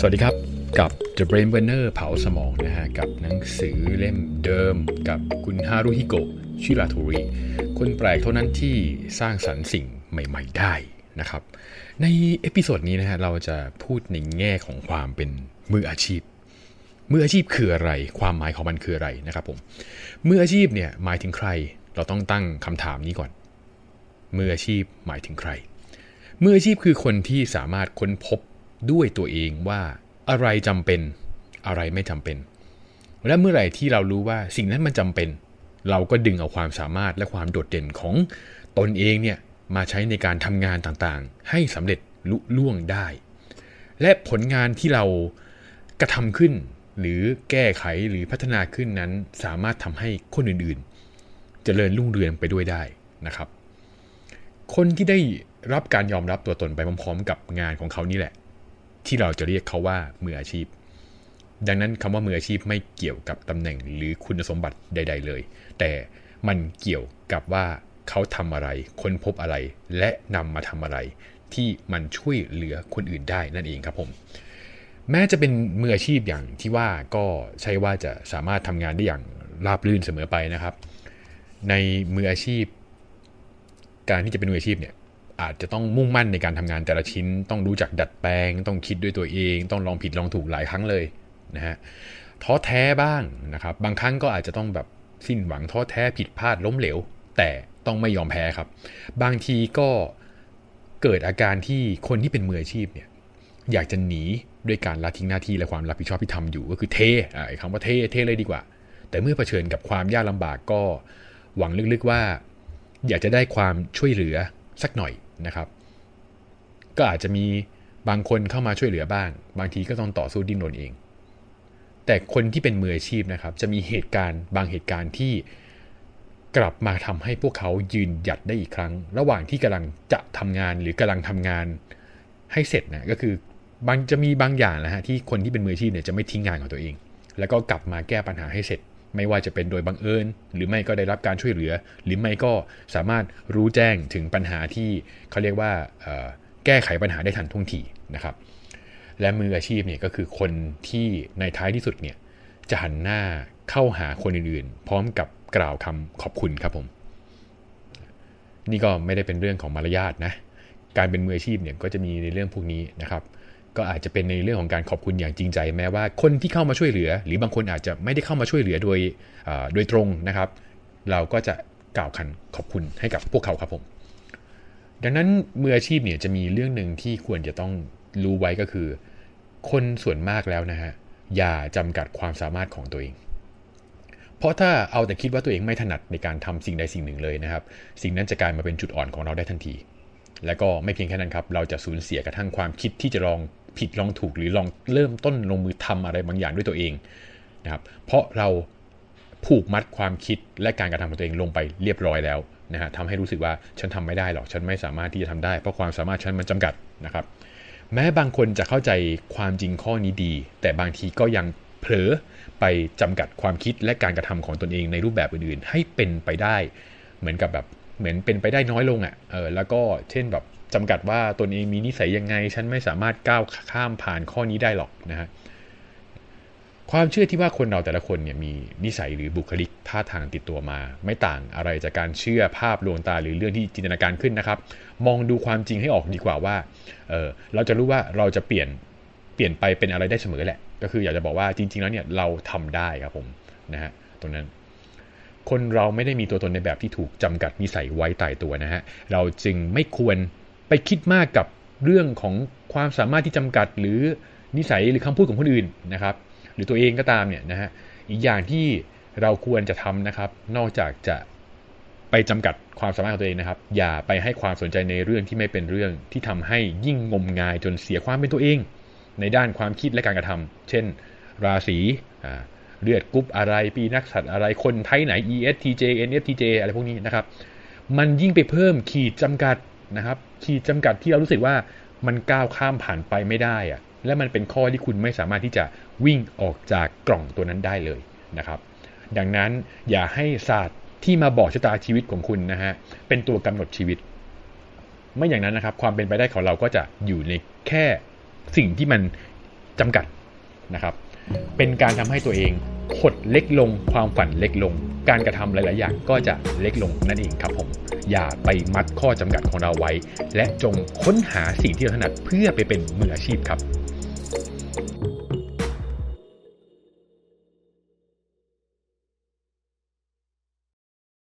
สวัสดีครับกับ The Brain Burner เผาสมองนะฮะ กับหนังสือเล่มเดิม กับคุณฮารุฮิโกะชิราโทริคนแปลกเท่านั้นที่สร้างสรรค์สิ่งใหม่ ๆ ได้นะครับ ใน episode นี้นะฮะ เราจะพูดในแง่ของความเป็นมืออาชีพ มืออาชีพคืออะไร ความหมายของมันคืออะไรนะครับผม มืออาชีพเนี่ยหมายถึงใคร เราต้องตั้งคำถามนี้ก่อน มืออาชีพหมายถึงใคร มืออาชีพคือคนที่สามารถค้นพบ ด้วยตัวเองว่าอะไรจำเป็นอะไรไม่จำเป็น และเมื่อไหร่ที่เรารู้ว่าสิ่งนั้นมันจำเป็น เราก็ดึงเอาความสามารถและความโดดเด่นของตนเองเนี่ยมาใช้ในการทำงานต่างๆ ให้สำเร็จลุล่วงได้ และผลงานที่เรากระทำขึ้น หรือแก้ไขหรือพัฒนาขึ้นนั้น สามารถทำให้คนอื่นๆจเจริญรุ่งเรืองไปด้วยได้นะครับ คนที่ได้รับการยอมรับตัวตนไปพร้อมๆ กับงานของเขานี่แหละ ที่เราจะเรียกเขาว่ามืออาชีพ ดังนั้นคำว่ามืออาชีพไม่เกี่ยวกับตำแหน่งหรือคุณสมบัติใด ๆ เลย แต่มันเกี่ยวกับว่าเขาทำอะไรค้นพบอะไร และนำมาทำอะไร ที่มันช่วยเหลือคนอื่นได้นั่นเองครับผมแม้จะเป็นมืออาชีพอย่างที่ว่าก็ใช่ว่าจะสามารถทำงานได้อย่างราบรื่นเสมอไปนะครับ ในมืออาชีพ การที่จะเป็นมืออาชีพเนี่ย อาจจะต้องมุ่งมั่นในการทำงานแต่ละชิ้น ต้องรู้จักดัดแปลง ต้องคิดด้วยตัวเอง ต้องลองผิดลองถูกหลายครั้งเลยนะฮะท้อแท้บ้างนะครับ บางครั้งก็อาจจะต้องแบบสิ้นหวังท้อแท้ผิดพลาดล้มเหลว แต่ต้องไม่ยอมแพ้ครับ บางทีก็เกิดอาการที่คนที่เป็นมืออาชีพเนี่ยอยากจะหนีด้วยการละทิ้งหน้าที่และความรับผิดชอบที่ทำอยู่ก็คือเทไอ้คำว่าเทเทเลยดีกว่า แต่เมื่อเผชิญกับความยากลำบากก็หวังลึกๆว่า อยากจะได้ความช่วยเหลือสักหน่อย นะครับ ก็อาจจะมีบางคนเข้ามาช่วยเหลือบ้าง บางทีก็ต้องต่อสู้ดิ้นรนเอง แต่คนที่เป็นมืออาชีพนะครับ จะมีเหตุการณ์บางเหตุการณ์ที่กลับมาทำให้พวกเขายืนหยัดได้อีกครั้ง ระหว่างที่กำลังจะทำงานหรือกำลังทำงานให้เสร็จนะก็คือบางจะมีบางอย่างนะฮะที่คนที่เป็นมืออาชีพเนี่ยจะไม่ทิ้งงานของตัวเอง แล้วก็กลับมาแก้ปัญหาให้เสร็จ ไม่ว่าจะเป็นโดยบังเอิญหรือไม่ก็ได้รับการช่วยเหลือ หรือไม่ก็สามารถรู้แจ้งถึงปัญหาที่เขาเรียกว่าแก้ไขปัญหาได้ทันท่วงทีนะครับ และมืออาชีพเนี่ยก็คือคนที่ในท้ายที่สุดเนี่ยจะหันหน้าเข้าหาคนอื่นๆ พร้อมกับกล่าวคำขอบคุณครับผม นี่ก็ไม่ได้เป็นเรื่องของมารยาทนะการเป็นมืออาชีพเนี่ยก็จะมีในเรื่องพวกนี้นะครับ ก็อาจจะเป็นในเรื่องของการขอบคุณอย่างจริงใจ แม้ว่าคนที่เข้ามาช่วยเหลือ หรือบางคนอาจจะไม่ได้เข้ามาช่วยเหลือโดยโดยตรงนะครับ เราก็จะกล่าวคันขอบคุณให้กับพวกเขาครับผม ดังนั้นมืออาชีพเนี่ยจะมีเรื่องหนึ่งที่ควรจะต้องรู้ไว้ก็คือ คนส่วนมากแล้วนะฮะอย่าจำกัดความสามารถของตัวเอง เพราะถ้าเอาแต่คิดว่าตัวเองไม่ถนัดในการทำสิ่งใดสิ่งหนึ่งเลยนะครับ สิ่งนั้นจะกลายมาเป็นจุดอ่อนของเราได้ทันที และก็ไม่เพียงแค่นั้นครับ เราจะสูญเสียกระทั่งความคิดที่จะลอง ผิดลองถูกหรือลองเริ่มต้นลงมือทำอะไรบางอย่างด้วยตัวเองนะครับเพราะเราผูกมัดความคิดและการกระทำของตัวเองลงไปเรียบร้อยแล้วนะฮะทำให้รู้สึกว่าฉันทำไม่ได้หรอกฉันไม่สามารถที่จะทำได้ เพราะความสามารถฉันมันจำกัดนะครับ แม้บางคนจะเข้าใจความจริงข้อนี้ดี แต่บางทีก็ยังเผลอไปจำกัดความคิดและการกระทำของตนเองในรูปแบบอื่นๆ ให้เป็นไปได้ เหมือนกับแบบเหมือนเป็นไปได้น้อยลงอะ่ะเออแล้วก็เช่นแบบ จำกัดว่าตนเองมีนิสัยยังไง ฉันไม่สามารถก้าวข้ามผ่านข้อนี้ได้หรอกนะฮะความเชื่อที่ว่าคนเราแต่ละคนเนี่ยมีนิสัยหรือบุคลิกท่าทางติดตัวมา ไม่ต่างอะไรจากการเชื่อภาพลวงตาหรือเรื่องที่จินตนาการขึ้นนะครับ มองดูความจริงให้ออกดีกว่าว่าเออเราจะรู้ว่าเราจะเปลี่ยนเปลี่ยนไปเป็นอะไรได้เสมอแหละ ก็คืออยากจะบอกว่าจริง ๆ แล้วเนี่ยเราทำได้ครับผมนะฮะตรงนั้น คนเราไม่ได้มีตัวตนในแบบที่ถูกจำกัดนิสัยไว้ตายตัวนะฮะเราจึงไม่ควร ไปคิดมากกับเรื่องของความสามารถที่จำกัด หรือนิสัยหรือคำพูดของคนอื่นนะครับ หรือตัวเองก็ตามเนี่ยนะฮะอีกอย่างที่เราควรจะทำนะครับ นอกจากจะไปจำกัดความสามารถของตัวเองนะครับ อย่าไปให้ความสนใจในเรื่องที่ไม่เป็นเรื่องที่ทำให้ยิ่งงมงายจนเสียความเป็นตัวเอง ในด้านความคิดและการกระทำเช่น ราศีเลือดกรุ๊ปอะไร ปีนักสัตว์อะไรคนไทยไหน ESTJ NFTJ อะไรพวกนี้นะครับ มันยิ่งไปเพิ่มขีดจำกัด นะครับขีดจำกัดที่เรารู้สึกว่ามันก้าวข้ามผ่านไปไม่ได้อะและมันเป็นข้อที่คุณไม่สามารถที่จะวิ่งออกจากกล่องตัวนั้นได้เลยนะครับ ดังนั้นอย่าให้ศาสตร์ที่มาบอกชะตาชีวิตของคุณนะฮะเป็นตัวกำหนดชีวิต ไม่อย่างนั้นนะครับ ความเป็นไปได้ของเราก็จะอยู่ในแค่สิ่งที่มันจำกัดนะครับ เป็นการทำให้ตัวเอง ขดเล็กลง ความฝันเล็กลง การกระทำหลาย ๆ อย่างก็จะเล็กลงนั่นเองครับผม อย่าไปมัดข้อจำกัดของเราไว้ และจงค้นหาสิ่งที่เราถนัดเพื่อไปเป็นมืออาชีพครับ